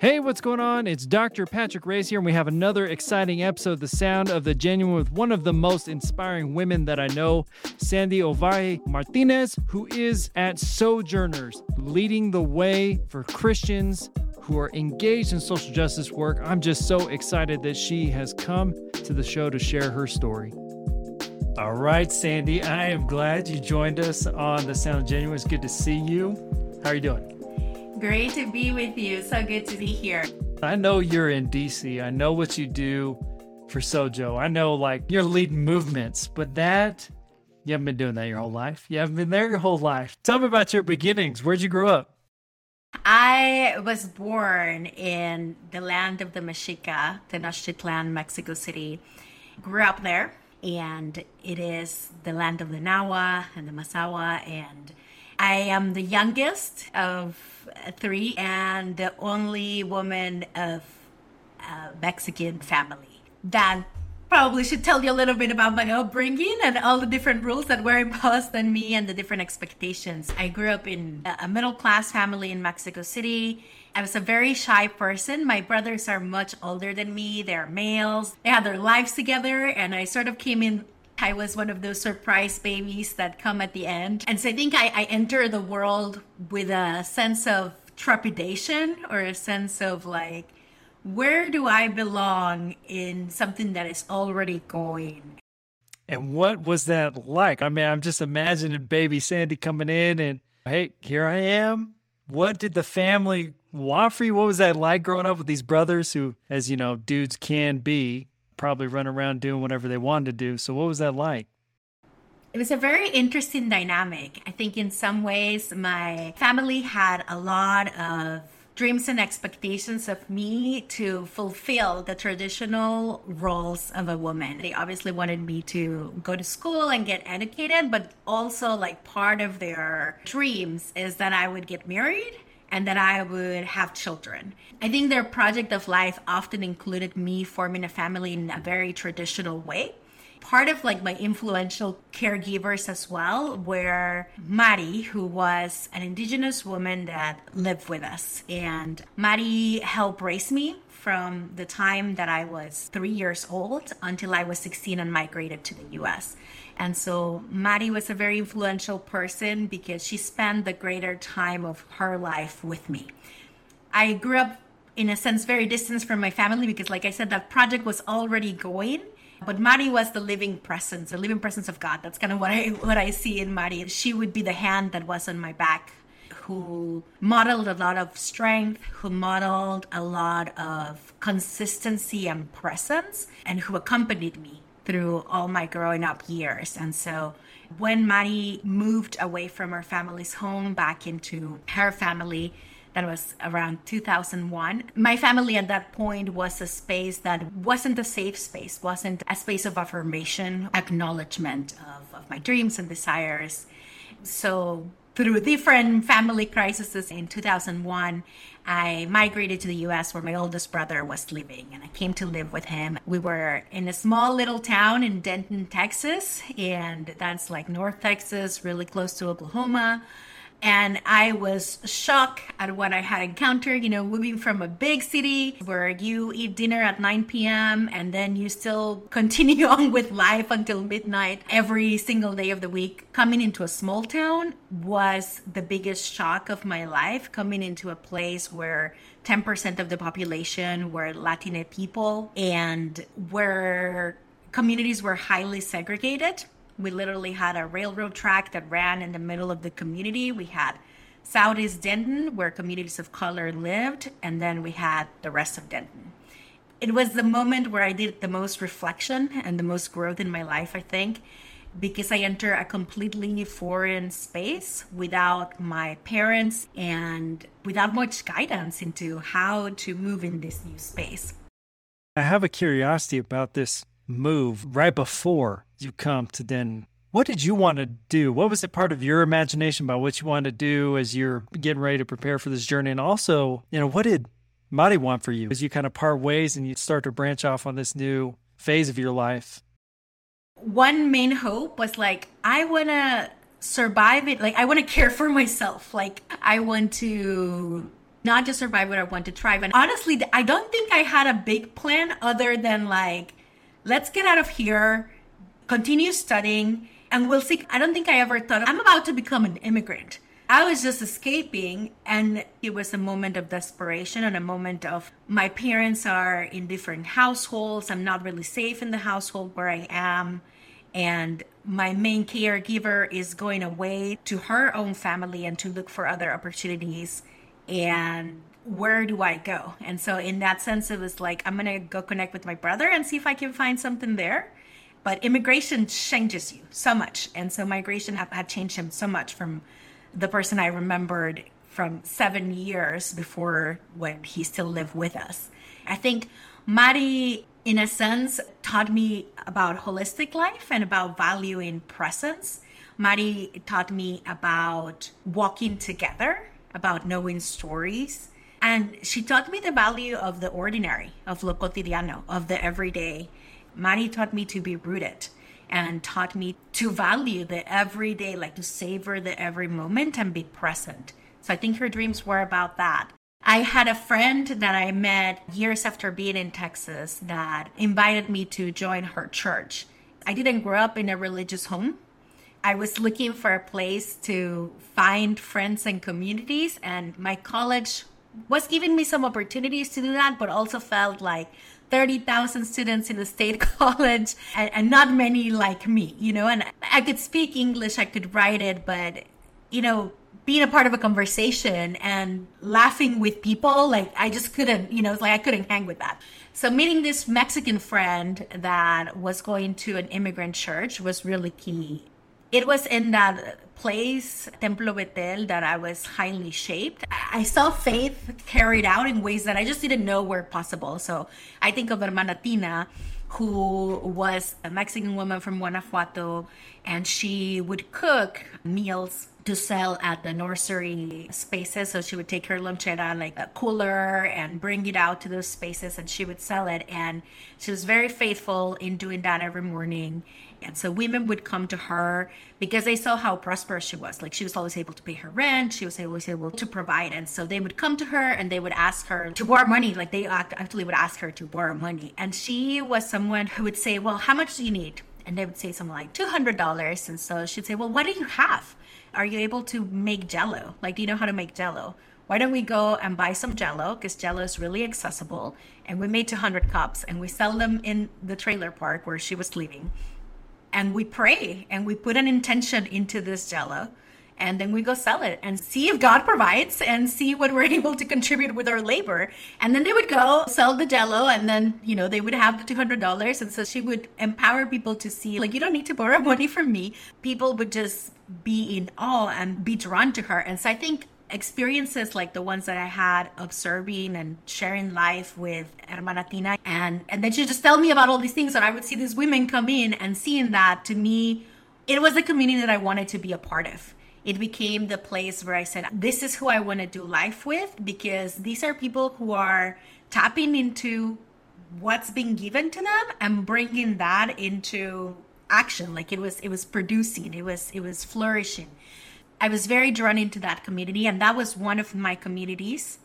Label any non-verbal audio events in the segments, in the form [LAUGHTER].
Hey, what's going on? It's Dr. Patrick Reyes here, and we have another exciting episode, of The Sound of the Genuine, with one of the most inspiring women that I know, Sandy Ovalle Martinez, who is at Sojourners, leading the way for Christians who are engaged in social justice work. I'm just so excited that she has come to the show to share her story. All right, Sandy, I am glad you joined us on The Sound of Genuine. It's good to see you. How are you doing? Great to be with you. So good to be here. I know you're in DC. I know what you do for Sojo. I know like you're leading movements, but that you haven't been doing that your whole life. You haven't been there your whole life. Tell me about your beginnings. Where'd you grow up? I was born in the land of the Mexica, Tenochtitlan, Mexico City. Grew up there, and it is the land of the Nahua and the Mazahua, and I am the youngest of three and the only woman of a Mexican family. That probably should tell you a little bit about my upbringing and all the different rules that were imposed on me and the different expectations. I grew up in a middle class family in Mexico City. I was a very shy person. My brothers are much older than me. They're males. They had their lives together, and I sort of came in I was one of those surprise babies that come at the end. And so I think I, I enter the world with a sense of trepidation or a sense of like, where do I belong in something that is already going? And what was that like? I mean, I'm just imagining baby Sandy coming in and, hey, here I am. What did the family want for you? What was that like growing up with these brothers who, as you know, dudes can be? Probably run around doing whatever they wanted to do. So, what was that like? It was a very interesting dynamic. I think in some ways, my family had a lot of dreams and expectations of me to fulfill the traditional roles of a woman. They obviously wanted me to go to school and get educated, but also, like, part of their dreams is that I would get married and that I would have children. I think their project of life often included me forming a family in a very traditional way. Part of like my influential caregivers as well were Mari, who was an indigenous woman that lived with us. And Mari helped raise me from the time that I was three years old until I was 16 and migrated to the US. And so Mari was a very influential person because she spent the greater time of her life with me. I grew up in a sense very distant from my family because like I said that project was already going but Mari was the living presence, the living presence of God. That's kind of what I what I see in Mari. She would be the hand that was on my back, who modeled a lot of strength, who modeled a lot of consistency and presence, and who accompanied me through all my growing up years. And so when Mari moved away from her family's home back into her family, that was around 2001. My family at that point was a space that wasn't a safe space, wasn't a space of affirmation, acknowledgement of, of my dreams and desires. So through different family crises in 2001, I migrated to the US where my oldest brother was living and I came to live with him. We were in a small little town in Denton, Texas, and that's like North Texas, really close to Oklahoma and I was shocked at what I had encountered. You know, moving from a big city where you eat dinner at 9 p.m. and then you still [LAUGHS] continue on with life until midnight every single day of the week. Coming into a small town was the biggest shock of my life. Coming into a place where 10% of the population were Latina people and where communities were highly segregated we literally had a railroad track that ran in the middle of the community. We had Southeast Denton, where communities of color lived, and then we had the rest of Denton. It was the moment where I did the most reflection and the most growth in my life, I think, because I enter a completely foreign space without my parents and without much guidance into how to move in this new space. I have a curiosity about this move right before you come to Denton. What did you want to do? What was it part of your imagination about what you wanted to do as you're getting ready to prepare for this journey? And also, you know, what did Mari want for you as you kind of part ways and you start to branch off on this new phase of your life? One main hope was like, I want to survive it. Like, I want to care for myself. Like, I want to not just survive, but I want to thrive. And honestly, I don't think I had a big plan other than like, let's get out of here, continue studying, and we'll see. I don't think I ever thought I'm about to become an immigrant. I was just escaping, and it was a moment of desperation and a moment of my parents are in different households. I'm not really safe in the household where I am. And my main caregiver is going away to her own family and to look for other opportunities. And where do I go? And so, in that sense, it was like, I'm going to go connect with my brother and see if I can find something there. But immigration changes you so much. And so, migration had, changed him so much from the person I remembered from seven years before when he still lived with us. I think Mari, in a sense, taught me about holistic life and about valuing presence. Mari taught me about walking together, about knowing stories. And she taught me the value of the ordinary, of lo cotidiano, of the everyday. Mari taught me to be rooted and taught me to value the everyday, like to savor the every moment and be present. So I think her dreams were about that. I had a friend that I met years after being in Texas that invited me to join her church. I didn't grow up in a religious home. I was looking for a place to find friends and communities, and my college was giving me some opportunities to do that, but also felt like 30,000 students in a state [LAUGHS] college and, and, not many like me, you know, and I could speak English, I could write it, but, you know, being a part of a conversation and laughing with people, like I just couldn't, you know, like I couldn't hang with that. So meeting this Mexican friend that was going to an immigrant church was really key. It was in that place, Templo Betel, that I was highly shaped. I saw faith carried out in ways that I just didn't know were possible. So I think of Hermana Tina, who was a Mexican woman from Guanajuato, and she would cook meals to sell at the nursery spaces. So she would take her lonchera, like a cooler, and bring it out to those spaces, and she would sell it. And she was very faithful in doing that every morning. And so women would come to her because they saw how prosperous she was. Like she was always able to pay her rent, she was always able to provide. And so they would come to her and they would ask her to borrow money. Like they actually would ask her to borrow money. And she was someone who would say, Well, how much do you need? And they would say something like $200. And so she'd say, Well, what do you have? Are you able to make jello? Like, do you know how to make jello? Why don't we go and buy some jello? Because jello is really accessible. And we made 200 cups and we sell them in the trailer park where she was living and we pray and we put an intention into this jello and then we go sell it and see if God provides and see what we're [LAUGHS] able to contribute with our labor. And then they would go sell the jello and then, you know, they would have the $200. And so she would empower people to see, like, you don't need to borrow [LAUGHS] money from me. People would just be in awe and be drawn to her. And so I think experiences like the ones that I had observing and sharing life with Hermana Tina. And, and then she just tell me about all these things. And I would see these women come in and seeing that to me, it was a community that I wanted to be a part of. It became the place where I said, this is who I want to do life with because these are people who are tapping into what's being given to them and bringing that into action like it was it was producing it was it was flourishing I was very drawn into that community, and that was one of my communities.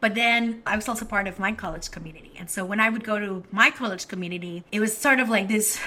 But then I was also part of my college community. And so when I would go to my college community, it was sort of like this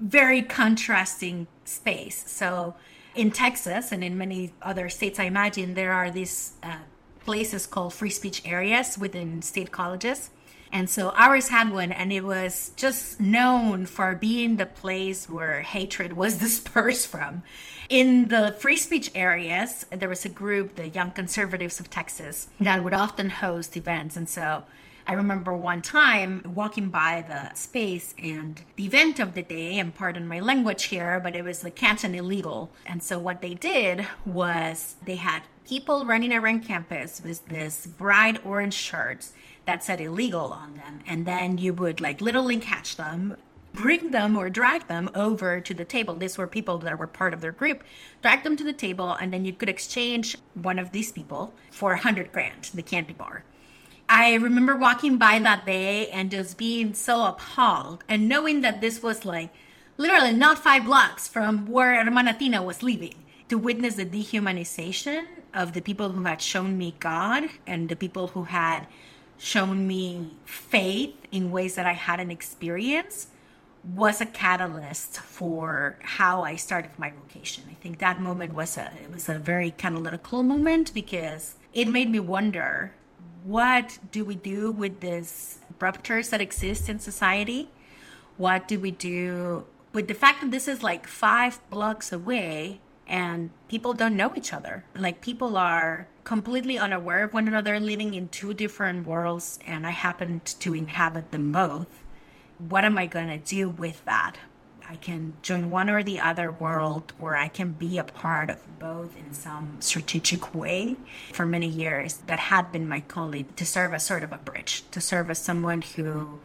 very contrasting space. So in Texas and in many other states, I imagine there are these uh, places called free speech areas within state colleges. And so ours had one, and it was just known for being the place where hatred was [LAUGHS] dispersed from. In the free speech areas, there was a group, the Young Conservatives of Texas, that would often host events. And so I remember one time walking by the space and the event of the day, and pardon my language here, but it was the Catch an illegal. And so what they did was they had people running around campus with this bright orange shirts that said illegal on them. And then you would like literally catch them, bring them or drag them over to the table. These were people that were part of their group. Drag them to the table, and then you could exchange one of these people for a hundred grand, the candy bar. I remember walking by that day and just being so appalled and knowing that this was like literally not five blocks from where Hermana Tina was leaving to witness the dehumanization of the people who had shown me God and the people who had shown me faith in ways that I hadn't experienced was a catalyst for how I started my vocation. I think that moment was a it was a very catalytical moment because it made me wonder what do we do with these ruptures that exist in society? What do we do with the fact that this is like five blocks away and people don't know each other? Like people are completely unaware of one another, living in two different worlds, and I happened to inhabit them both. What am I going to do with that? I can join one or the other world where I can be a part of both in some strategic way. For many years, that had been my calling to serve as sort of a bridge, to serve as someone who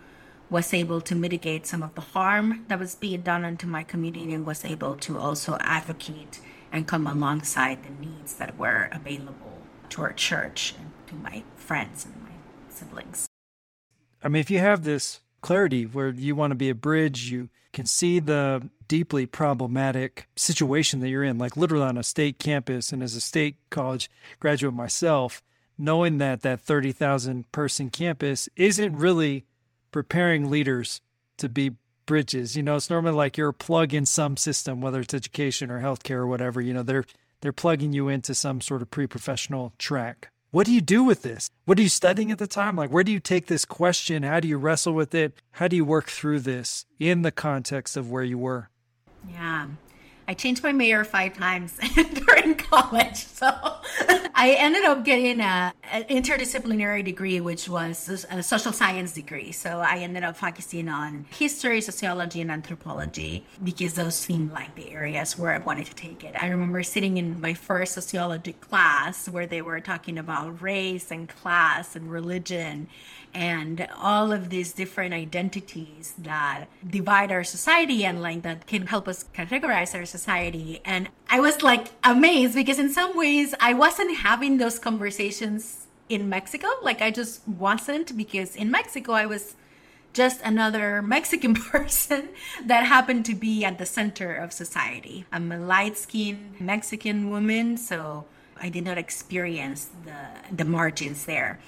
was able to mitigate some of the harm that was being done into my community and was able to also advocate and come alongside the needs that were available to our church and to my friends and my siblings. I mean, if you have this clarity where you want to be a bridge, you can see the deeply problematic situation that you're in, like literally on a state campus. And as a state college graduate myself, knowing that that 30,000 person campus isn't really preparing leaders to be bridges. You know, it's normally like you're a plug in some system, whether it's education or healthcare or whatever, you know, they're they're plugging you into some sort of pre-professional track. What do you do with this? What are you studying at the time? Like, where do you take this question? How do you wrestle with it? How do you work through this in the context of where you were? Yeah. I changed my major five times [LAUGHS] during college. So I ended up getting a, an interdisciplinary degree, which was a social science degree. So I ended up focusing on history, sociology, and anthropology because those seemed like the areas where I wanted to take it. I remember sitting in my first sociology class where they were talking about race and class and religion and all of these different identities that divide our society and like that can help us categorize our society. And I was like amazed because in some ways I wasn't having those conversations in Mexico. Like I just wasn't because in Mexico I was just another [LAUGHS] Mexican person that happened to be at the center of society. I'm a light skinned Mexican woman, so I did not experience the, the margins there.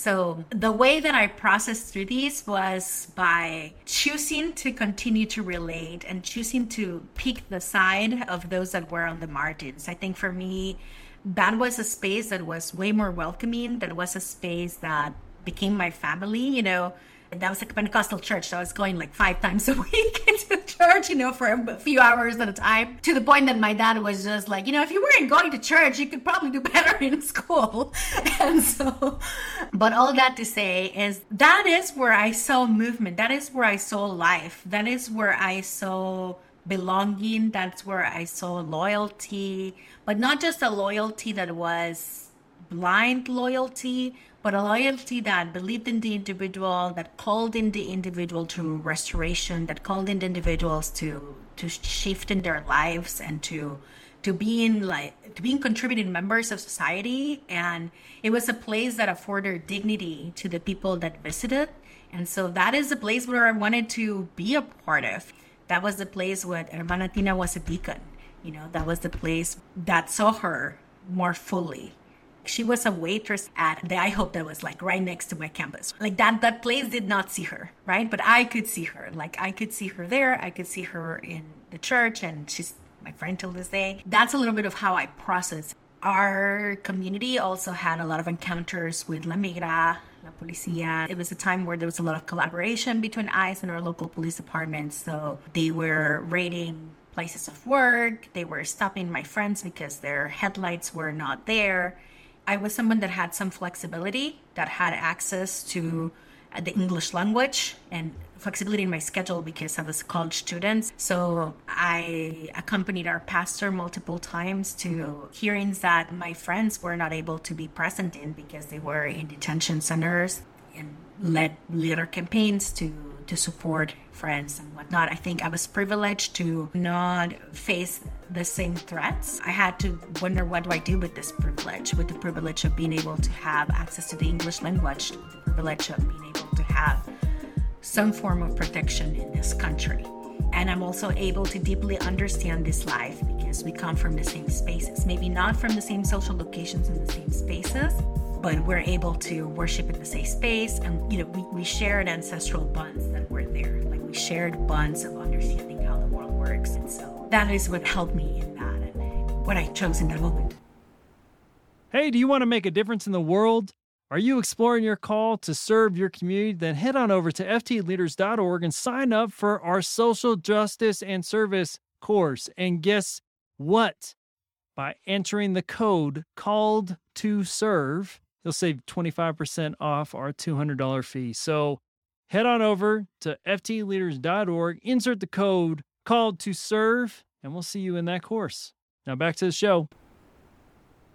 So the way that I processed through these was by choosing to continue to relate and choosing to pick the side of those that were on the margins. I think for me, that was a space that was way more welcoming. That was a space that became my family. You know, that was like a Pentecostal church. So I was going like five times a [LAUGHS] week into the church, you know, for a few hours at a time. To the point that my dad was just like, you know, if you weren't going to church, you could probably do [LAUGHS] better in school. [LAUGHS] And so, but all that to say is that is where I saw movement. That is where I saw life. That is where I saw belonging. That's where I saw loyalty, but not just a loyalty that was blind loyalty, but a loyalty that believed in the individual, that called in the individual to restoration, that called in the individuals to to shift in their lives and to to being like to being contributing members of society. And it was a place that afforded dignity to the people that visited. And so that is a place where i wanted to be a part of. That was the place where hermana tina was a beacon you know that was the place that saw her more fully she was a waitress at the IHOP that was like right next to my campus. Like that that place did not see her, right? But I could see her. Like I could see her there. I could see her in the church and she's my friend till this day. That's a little bit of how I process. Our community also had a lot of encounters with La Migra, La Policía. It was a time where there was a lot of collaboration between ICE and our local police departments. So they were raiding places of work. They were stopping my friends because their headlights were not there. I was someone that had some flexibility, that had access to uh, the English language and flexibility in my schedule because I was a college student. So I accompanied our pastor multiple times to hearings that my friends were not able to be present in because they were in detention centers and led leader campaigns to to support friends and whatnot. I think I was privileged to not face the same threats. I had to wonder what do I do with this privilege, with the privilege of being able to have access to the English language, the privilege of being able to have some form of protection in this country. And I'm also able to deeply understand this life because we come from the same spaces. Maybe not from the same social locations in the same spaces, but we're able to worship in the same space. And, you know, we, we shared ancestral bonds that were there. Like we shared bonds of understanding how the world works. And so that is what helped me in that and what I chose in that moment. Hey, do you want to make a difference in the world? Are you exploring your call to serve your community? Then head on over to fteleaders.org and sign up for our social justice and service course. And guess what? By entering the code called to serve, you'll save 25% off our $200 fee. So head on over to fteleaders.org, insert the code called to serve, and we'll see you in that course. Now back to the show.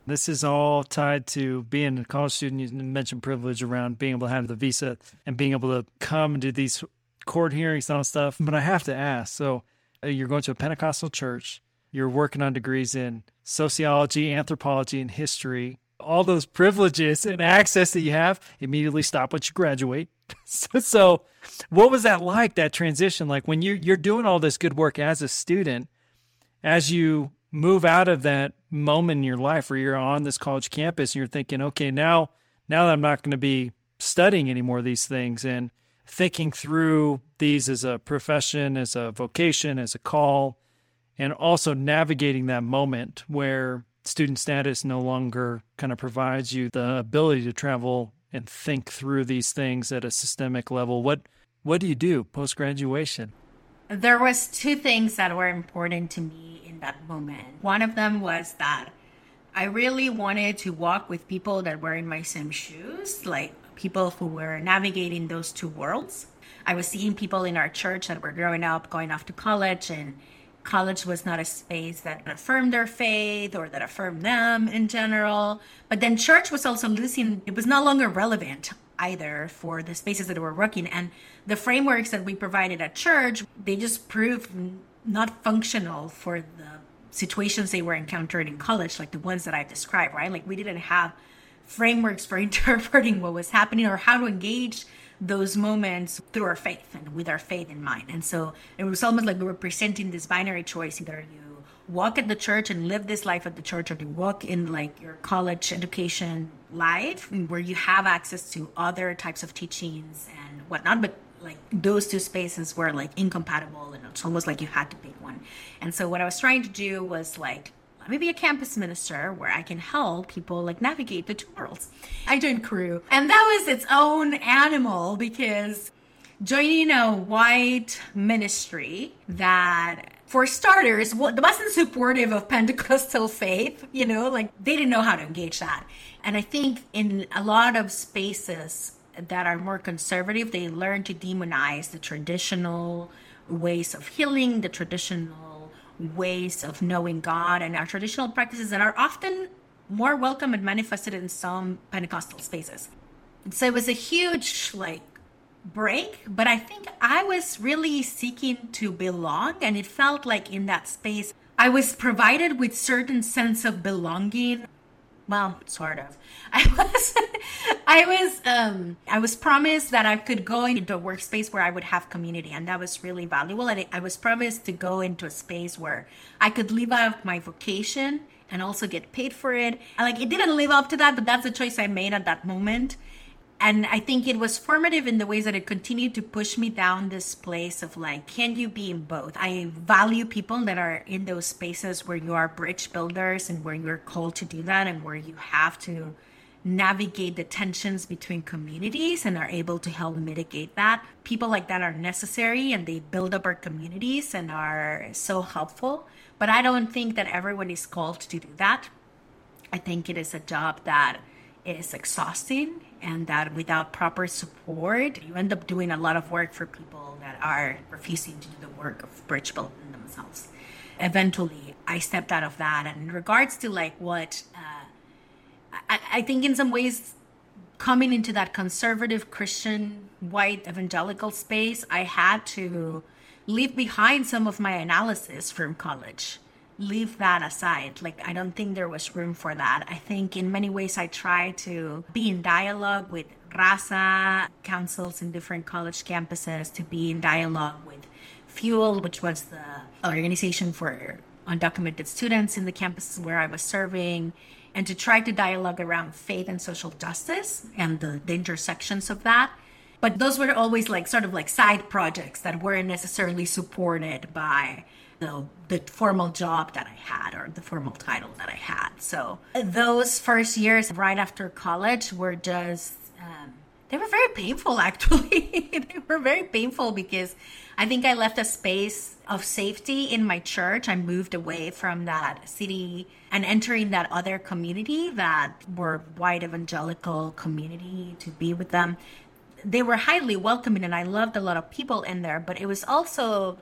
This is all tied to being a college student. You mentioned privilege around being able to have the visa and being able to come and do these court hearings and all stuff. But I have to ask so uh, you're going to a Pentecostal church, you're working on degrees in sociology, anthropology, and history. All those privileges and access that you have immediately stop once you graduate. [LAUGHS] so, so, what was that like? That transition, like when you you're doing all this good work as a student, as you move out of that moment in your life where you're on this college campus and you're thinking, okay, now now that I'm not going to be studying any more of these things and thinking through these as a profession, as a vocation, as a call, and also navigating that moment where student status no longer kind of provides you the ability to travel and think through these things at a systemic level. What what do you do post graduation? There was two things that were important to me in that moment. One of them was that I really wanted to walk with people that were in my same shoes, like people who were navigating those two worlds. I was seeing people in our church that were growing up, going off to college, and college was not a space that affirmed their faith or that affirmed them in general. But then church was also losing, it was no longer relevant either for the spaces that we're working. And the frameworks that we provided at church, they just proved not functional for the situations they were encountering in college, like the ones that I described, right? Like we didn't have frameworks for [LAUGHS] interpreting what was happening or how to engage those moments through our faith and with our faith in mind. And so it was almost like we were presenting this binary choice either you walk at the church and live this life at the church or you walk in like your college education life where you have access to other types of teachings and whatnot but like those two spaces were like incompatible and it's almost like you had to pick one and so what i was trying to do was like let me be a campus minister where i can help people like navigate the two worlds. I joined Cru, and that was its own animal because joining a white ministry that for starters wasn't supportive of pentecostal faith you know like they didn't know how to engage that. And i think in a lot of spaces that are more conservative, they learn to demonize the traditional ways of healing, the traditional ways of knowing God, and our traditional practices that are often more welcome and manifested in some Pentecostal spaces. So it was a huge, like, break, but I think I was really seeking to belong, and it felt like in that space, I was provided with certain sense of belonging well sort of. [LAUGHS] I was i was um i was promised that i could go into a workspace where i would have community and that was really valuable and i was promised to go into a space where i could live out my vocation and also get paid for it. And like it didn't live up to that but that's the choice i made at that moment and I think it was formative in the ways that it continued to push me down this place of like, can you be in both? I value people that are in those spaces where you are bridge builders and where you're called to do that and where you have to navigate the tensions between communities and are able to help mitigate that. People like that are necessary and they build up our communities and are so helpful. But I don't think that everyone is called to do that. I think it is a job that is exhausting and that without proper support, you end up doing a lot of work for people that are refusing to do the work of bridge building themselves. Eventually, I stepped out of that. And in regards to like what uh, I, I think in some ways, coming into that conservative Christian white evangelical space, I had to leave behind some of my analysis from college leave that aside. Like, I don't think there was room for that. I think in many ways I try to be in dialogue with Raza councils in different college campuses, to be in dialogue with Fuel, which was the organization for undocumented students in the campuses where I was serving and to try to dialogue around faith and social justice and the, the intersections of that. But those were always like sort of like side projects that weren't necessarily supported by the, the formal job that I had or the formal title that I had. So those first years right after college were just, um, they were very painful [LAUGHS] actually. they were very painful because I think I left a space of safety in my church. I moved away from that city and entering that other community that were white evangelical community to be with them. They were highly welcoming and I loved a lot of people in there, but it was also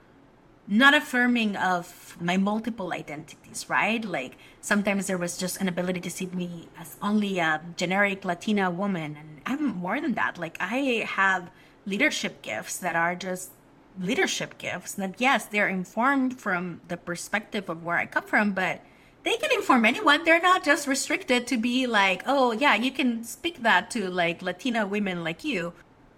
not affirming of my multiple identities, right? Like sometimes there was just an ability to see me as only a generic Latina woman. And I'm more than that. Like I have leadership gifts that are just leadership gifts that yes, they're informed from the perspective of where I come from, but they can inform anyone. They're not just restricted to be like, oh yeah, you can speak that to like Latina women like you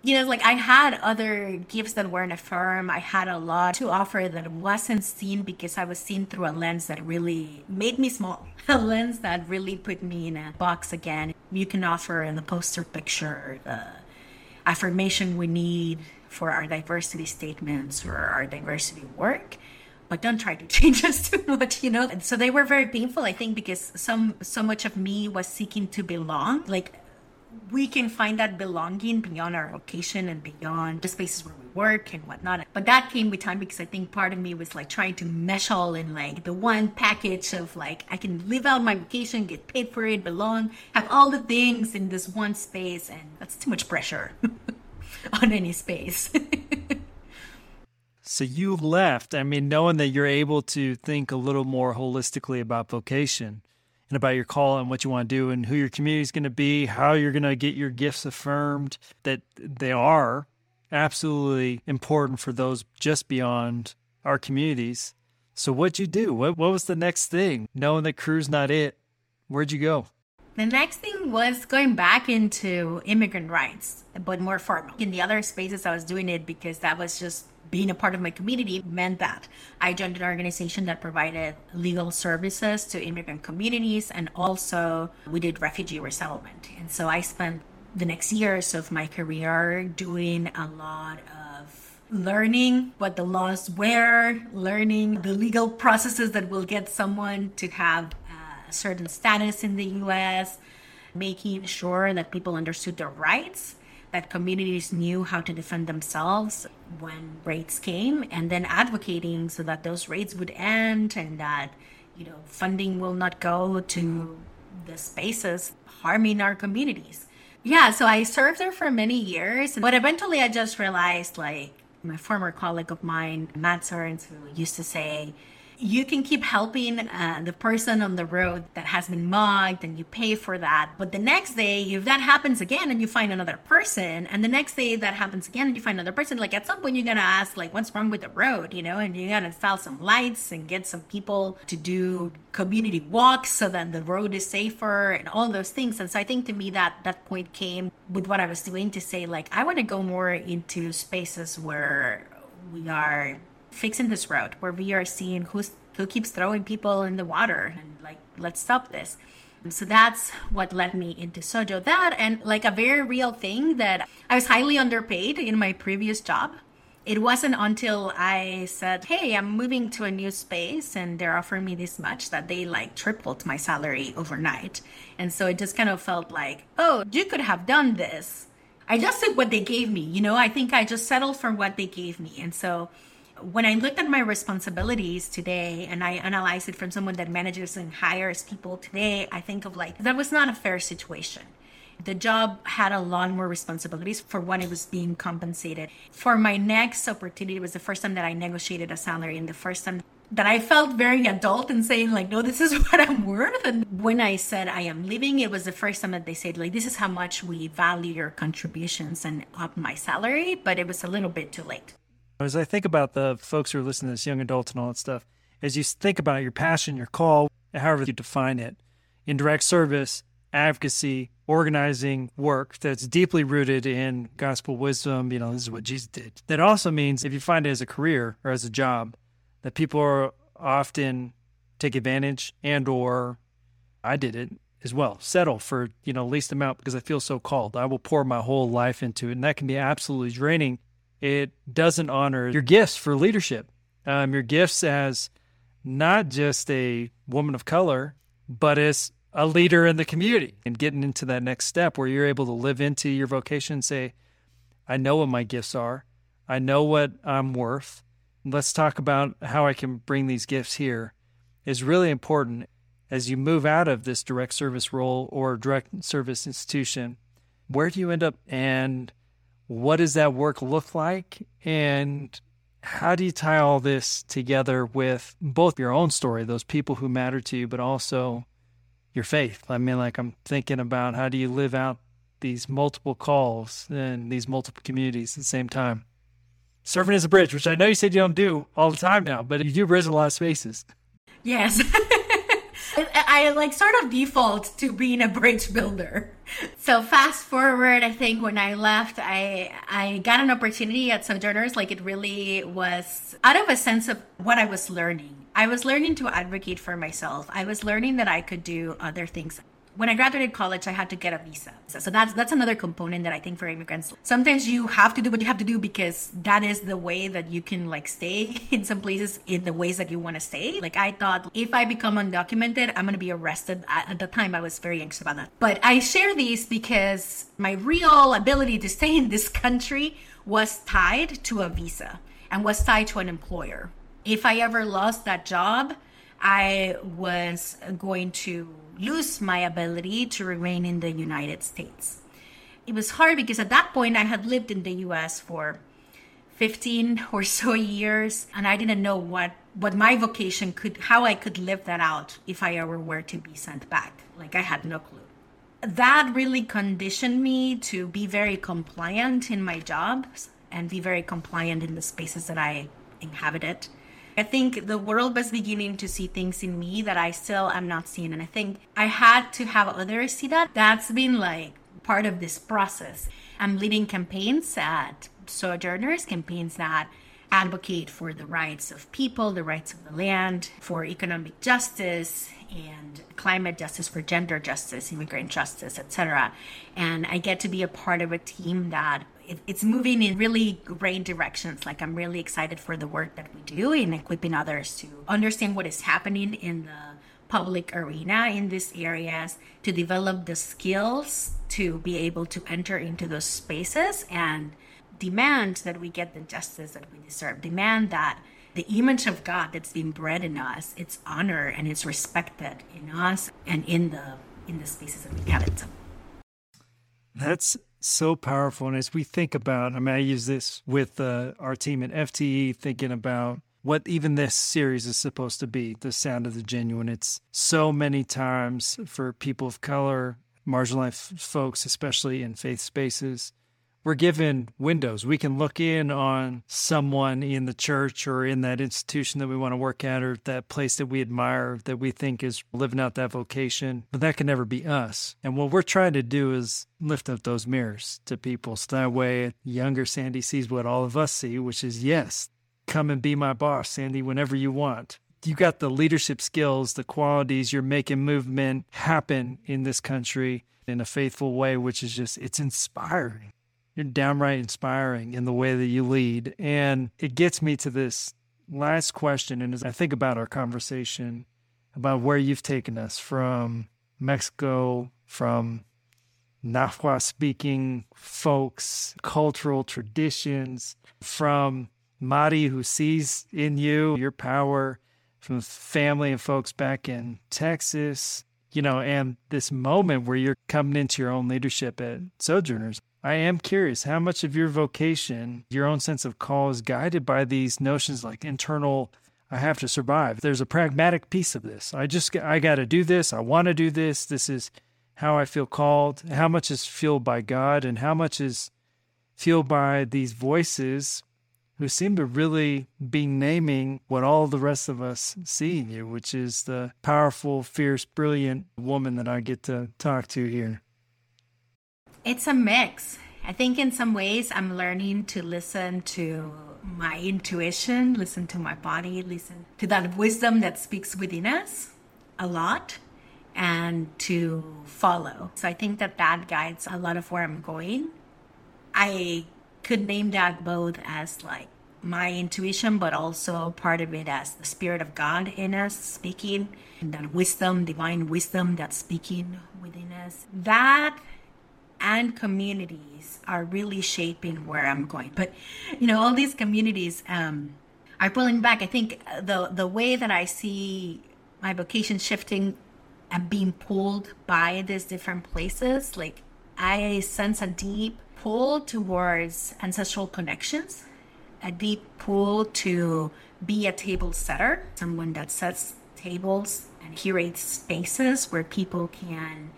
you know, like I had other gifts that weren't affirmed. I had a lot to offer that wasn't seen because I was seen through a lens that really made me small. [LAUGHS] A lens that really put me in a box again. You can offer in the poster picture the affirmation we need for our diversity statements or our diversity work but don't try to [LAUGHS] change us too much, you know. And so they were very painful, I think, because some so much of me was seeking to belong. Like we can find that belonging beyond our location and beyond the spaces where we work and whatnot. But that came with time because I think part of me was like trying to mesh all in like the one package of like I can live out my vacation, get paid for it, belong, have all the things in this one space, and that's too much pressure [LAUGHS] on any space. [LAUGHS] so you left, I mean, knowing that you're able to think a little more holistically about vocation and about your call and what you want to do and who your community is going to be, how you're going to get your gifts affirmed, that they are absolutely important for those just beyond our communities. So what'd you do? What what was the next thing? Knowing that Cru's not it, where'd you go? The next thing was going back into immigrant rights, but more formal. In the other spaces, I was doing it because that was just being a part of my community meant that I joined an organization that provided legal services to immigrant communities and also we did refugee resettlement. And so I spent the next years of my career doing a lot of learning what the laws were, learning the legal processes that will get someone to have a certain status in the US, making sure that people understood their rights that communities knew how to defend themselves when raids came and then advocating so that those raids would end and that you know funding will not go to the spaces harming our communities. Yeah so i served there for many years but eventually i just realized like my former colleague of mine matt Soerens, who used to say you can keep helping uh, the person on the road that has been mugged and you pay for that. But the next day, if that happens again and you find another person, and the next day that happens again and you find another person, like at some point you're gonna ask, like, what's wrong with the road, you know? And you gotta install some lights and get some people to do community walks so that the road is safer and all those things. And so I think to me that that point came with what I was doing to say, like, I want to go more into spaces where we are fixing this road where we are seeing who's who keeps throwing people in the water and like let's stop this. So that's what led me into sojo. That and like a very real thing that i was highly underpaid in my previous job. It wasn't until i said hey i'm moving to a new space and they're offering me this much that they like tripled my salary overnight. And so it just kind of felt like oh you could have done this. I just took what they gave me you know? I think i just settled for what they gave me. And so when I looked at my responsibilities today and I analyze it from someone that manages and hires people today, I think of like, that was not a fair situation. The job had a lot more responsibilities for what it was being compensated. For my next opportunity, it was the first time that I negotiated a salary and the first time that I felt very adult and saying like, no, this is [LAUGHS] what I'm worth. And when I said I am leaving, it was the first time that they said like, this is how much we value your contributions and up my salary. But it was a little bit too late. As I think about the folks who are listening to this, young adults and all that stuff, as you think about your passion, your call, however you define it, in direct service, advocacy, organizing work that's deeply rooted in gospel wisdom, you know, this is what Jesus did. That also means if you find it as a career or as a job, that people are often take advantage and or I did it as well. Settle for, you know, least amount because I feel so called. I will pour my whole life into it. And that can be absolutely draining. It doesn't honor your gifts for leadership. Um, your gifts as not just a woman of color, but as a leader in the community and getting into that next step where you're able to live into your vocation and say, I know what my gifts are. I know what I'm worth. Let's talk about how I can bring these gifts here is really important as you move out of this direct service role or direct service institution. Where do you end up and what does that work look like? And how do you tie all this together with both your own story, those people who matter to you, but also your faith? I mean, like, I'm thinking about how do you live out these multiple calls and these multiple communities at the same time? Serving as a bridge, which I know you said you don't do all the time now, but you do bridge a lot of spaces. Yes. [LAUGHS] I, like sort of default to being a bridge builder. So fast forward, I think when I left, I I got an opportunity at Sojourners. Like it really was out of a sense of what I was learning. I was learning to advocate for myself. I was learning that I could do other things when I graduated college, I had to get a visa. So that's that's another component that I think for immigrants. Sometimes you have to do what you have to do because that is the way that you can like stay [LAUGHS] in some places in the ways that you want to stay. Like I thought if I become undocumented, I'm gonna be arrested. At the time, I was very anxious about that. But I share these because my real ability to stay [LAUGHS] in this country was tied to a visa and was tied to an employer. If I ever lost that job, I was going to lose my ability to remain in the United States. It was hard because at that point I had lived in the US for 15 or so years and I didn't know what what my vocation could how I could live that out if I ever were to be sent back. Like I had no clue. That really conditioned me to be very compliant in my jobs and be very compliant in the spaces that I inhabited I think the world was beginning to see things in me that I still am not seeing. And I think I had to have others see that. That's been like part of this process. I'm leading campaigns at Sojourners, campaigns that advocate for the rights of people, the rights of the land, for economic justice and climate justice, for gender justice, immigrant justice, etc. And I get to be a part of a team that it's moving in really great directions. Like I'm really excited for the work that we do in equipping others to understand what is happening in the public arena in these areas, to develop the skills to be able to enter into those spaces and demand that we get the justice that we deserve. Demand that the image of God that's been bred in us, it's honored and it's respected in us and in the in the spaces that we inhabit. That's so powerful. And as we think about, I mean, I use this with uh, our team at FTE, thinking about what even this series is supposed to be the sound of the genuine. It's so many times for people of color, marginalized folks, especially in faith spaces, we're given windows. We can look in on someone in the church or in that institution that we want to work at or that place that we admire that we think is living out that vocation, but that can never be us. And what we're trying to do is lift up those mirrors to people so that way younger Sandy sees what all of us see, which is yes, come and be my boss, Sandy, whenever you want you got the leadership skills, the qualities, you're making movement happen in this country in a faithful way, which is just, it's inspiring. You're downright inspiring in the way that you lead. And it gets me to this last question. And as I think about our conversation about where you've taken us from Mexico, from Nahua speaking folks, cultural traditions, from Mari, who sees in you your power, from family and folks back in Texas, you know, and this moment where you're coming into your own leadership at Sojourners. I am curious how much of your vocation, your own sense of call, is guided by these notions like internal. I have to survive. There's a pragmatic piece of this. I just I got to do this. I want to do this. This is how I feel called. How much is fueled by God, and how much is fueled by these voices who seem to really be naming what all the rest of us see in you, which is the powerful, fierce, brilliant woman that I get to talk to here. It's a mix. I think in some ways I'm learning to listen to my intuition, listen to my body, listen to that wisdom that speaks within us a lot and to follow. So I think that that guides a lot of where I'm going. I could name that both as like my intuition, but also part of it as the Spirit of God in us speaking, and that wisdom, divine wisdom that's speaking within us. That and communities are really shaping where I'm going. But you know, all these communities um, are pulling back. I think the the way that I see my vocation shifting and being pulled by these different places, like I sense a deep pull towards ancestral connections, a deep pull to be a table setter, someone that sets tables and curates spaces where people can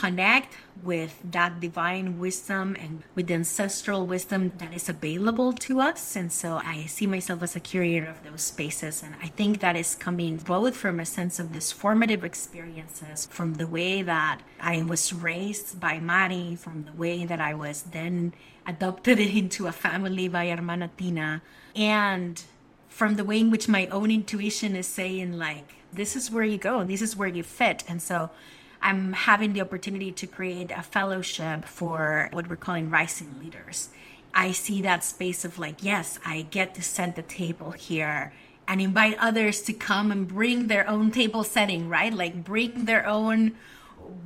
connect with that divine wisdom and with the ancestral wisdom that is available to us. And so I see myself as a curator of those spaces. And I think that is coming both from a sense of these formative experiences, from the way that I was raised by Mari, from the way that I was then adopted [LAUGHS] into a family by Hermana Tina, and from the way in which my own intuition is saying, like, this is where you go, this is where you fit. And so I'm having the opportunity to create a fellowship for what we're calling rising leaders. I see that space of like, yes, I get to set the table here and invite others to come and bring their own table setting, right? Like bring their own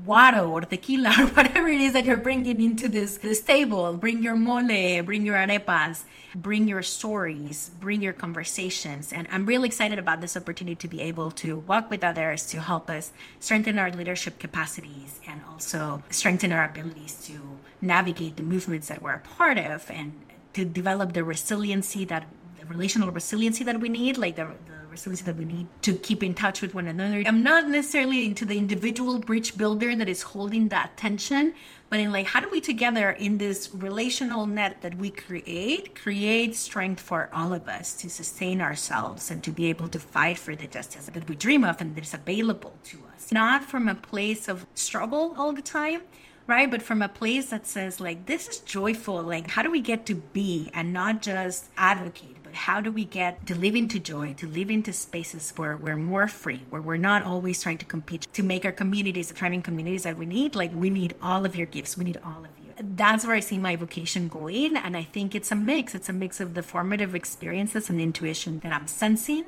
water or tequila or [LAUGHS] whatever it is that you're bringing into this this table. Bring your mole, bring your arepas, bring your stories, bring your conversations. And I'm really excited about this opportunity to be able to walk with others to help us strengthen our leadership capacities and also strengthen our abilities to navigate the movements that we're a part of and to develop the resiliency that the relational resiliency that we need, like the, the resiliency that we need to keep in touch with one another. I'm not necessarily into the individual bridge builder that is holding that tension, but in like how do we together in this relational net that we create create strength for all of us to sustain ourselves and to be able to fight for the justice that we dream of and that is available to us. Not from a place of struggle all the time, right? But from a place that says, like, this is joyful. Like, how do we get to be and not just advocate, how do we get to live into joy, to live into spaces where we're more free, where we're not always trying to compete to make our communities the thriving communities that we need? Like, we need all of your gifts, we need all of you. That's where I see my vocation going. And I think it's a mix. It's a mix of the formative experiences and intuition that I'm sensing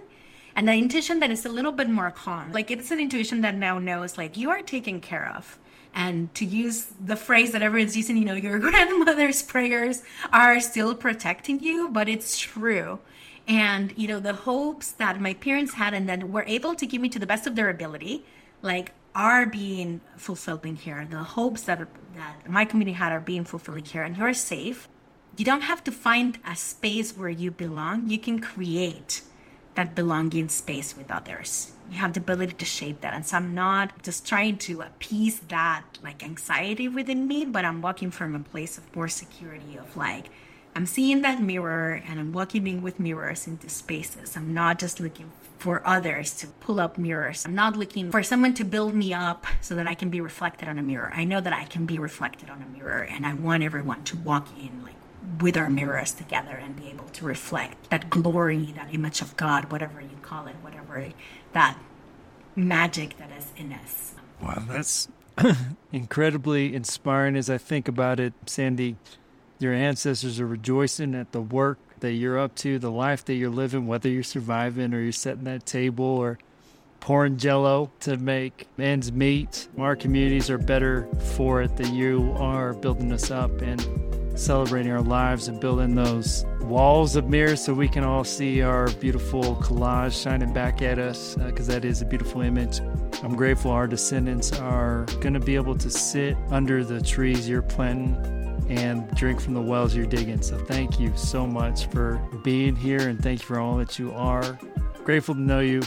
and the intuition that is a little bit more calm. Like it's an intuition that now knows like you are taken care of and to use the phrase that everyone's using, you know, your [LAUGHS] grandmother's prayers are still protecting you, but it's true. And, you know, the hopes that my parents had and that were able to give me to the best of their ability, like, are being fulfilled in here. The hopes that, that my community had are being fulfilled here, and you're safe. You don't have to find a space where you belong. You can create that belonging space with others. You have the ability to shape that. And so I'm not just trying to appease that like anxiety within me, but I'm walking from a place of more security of like, I'm seeing that mirror and I'm walking with mirrors into spaces. I'm not just looking for others to pull up mirrors. I'm not looking for someone to build me up so that I can be reflected on a mirror. I know that I can be reflected on a mirror and I want everyone to walk in like with our mirrors together and be able to reflect that glory, that image of God, whatever you call it, whatever that magic that is in us. Wow, that's [COUGHS] incredibly inspiring as I think about it. Sandy, your ancestors are rejoicing at the work that you're up to, the life that you're living, whether you're surviving or you're setting that table or pouring jello to make ends meet. Our communities are better for it that you are building us up and celebrating our lives and building those walls of mirrors so we can all see our beautiful collage shining back at us because uh, that is a beautiful image. I'm grateful our descendants are going to be able to sit under the trees you're planting and drink from the wells you're digging. So thank you so much for being here and thank you for all that you are. Grateful to know you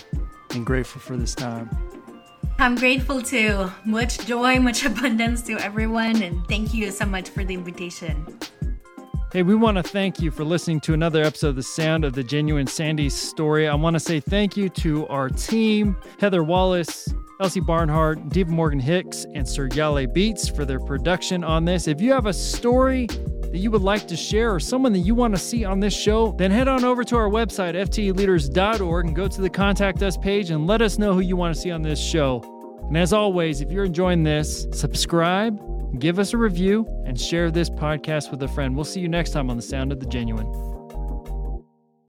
and grateful for this time. I'm grateful too. Much joy, much [LAUGHS] abundance to everyone, and thank you so much for the invitation. Hey, we want to thank you for listening to another episode of The Sound of the Genuine Sandy story. I want to say thank you to our team, Heather Wallace, Elsie Barnhart, Diva Morgan Hicks, and Sir Yale Beats for their production on this. If you have a story that you would like to share or someone that you want to see on this show, then head on over to our website, fteleaders.org, and go to the Contact Us page and let us know who you want to see on this show. And as always, if you're enjoying this, subscribe, give us a review, and share this podcast with a friend. We'll see you next time on The Sound of the Genuine.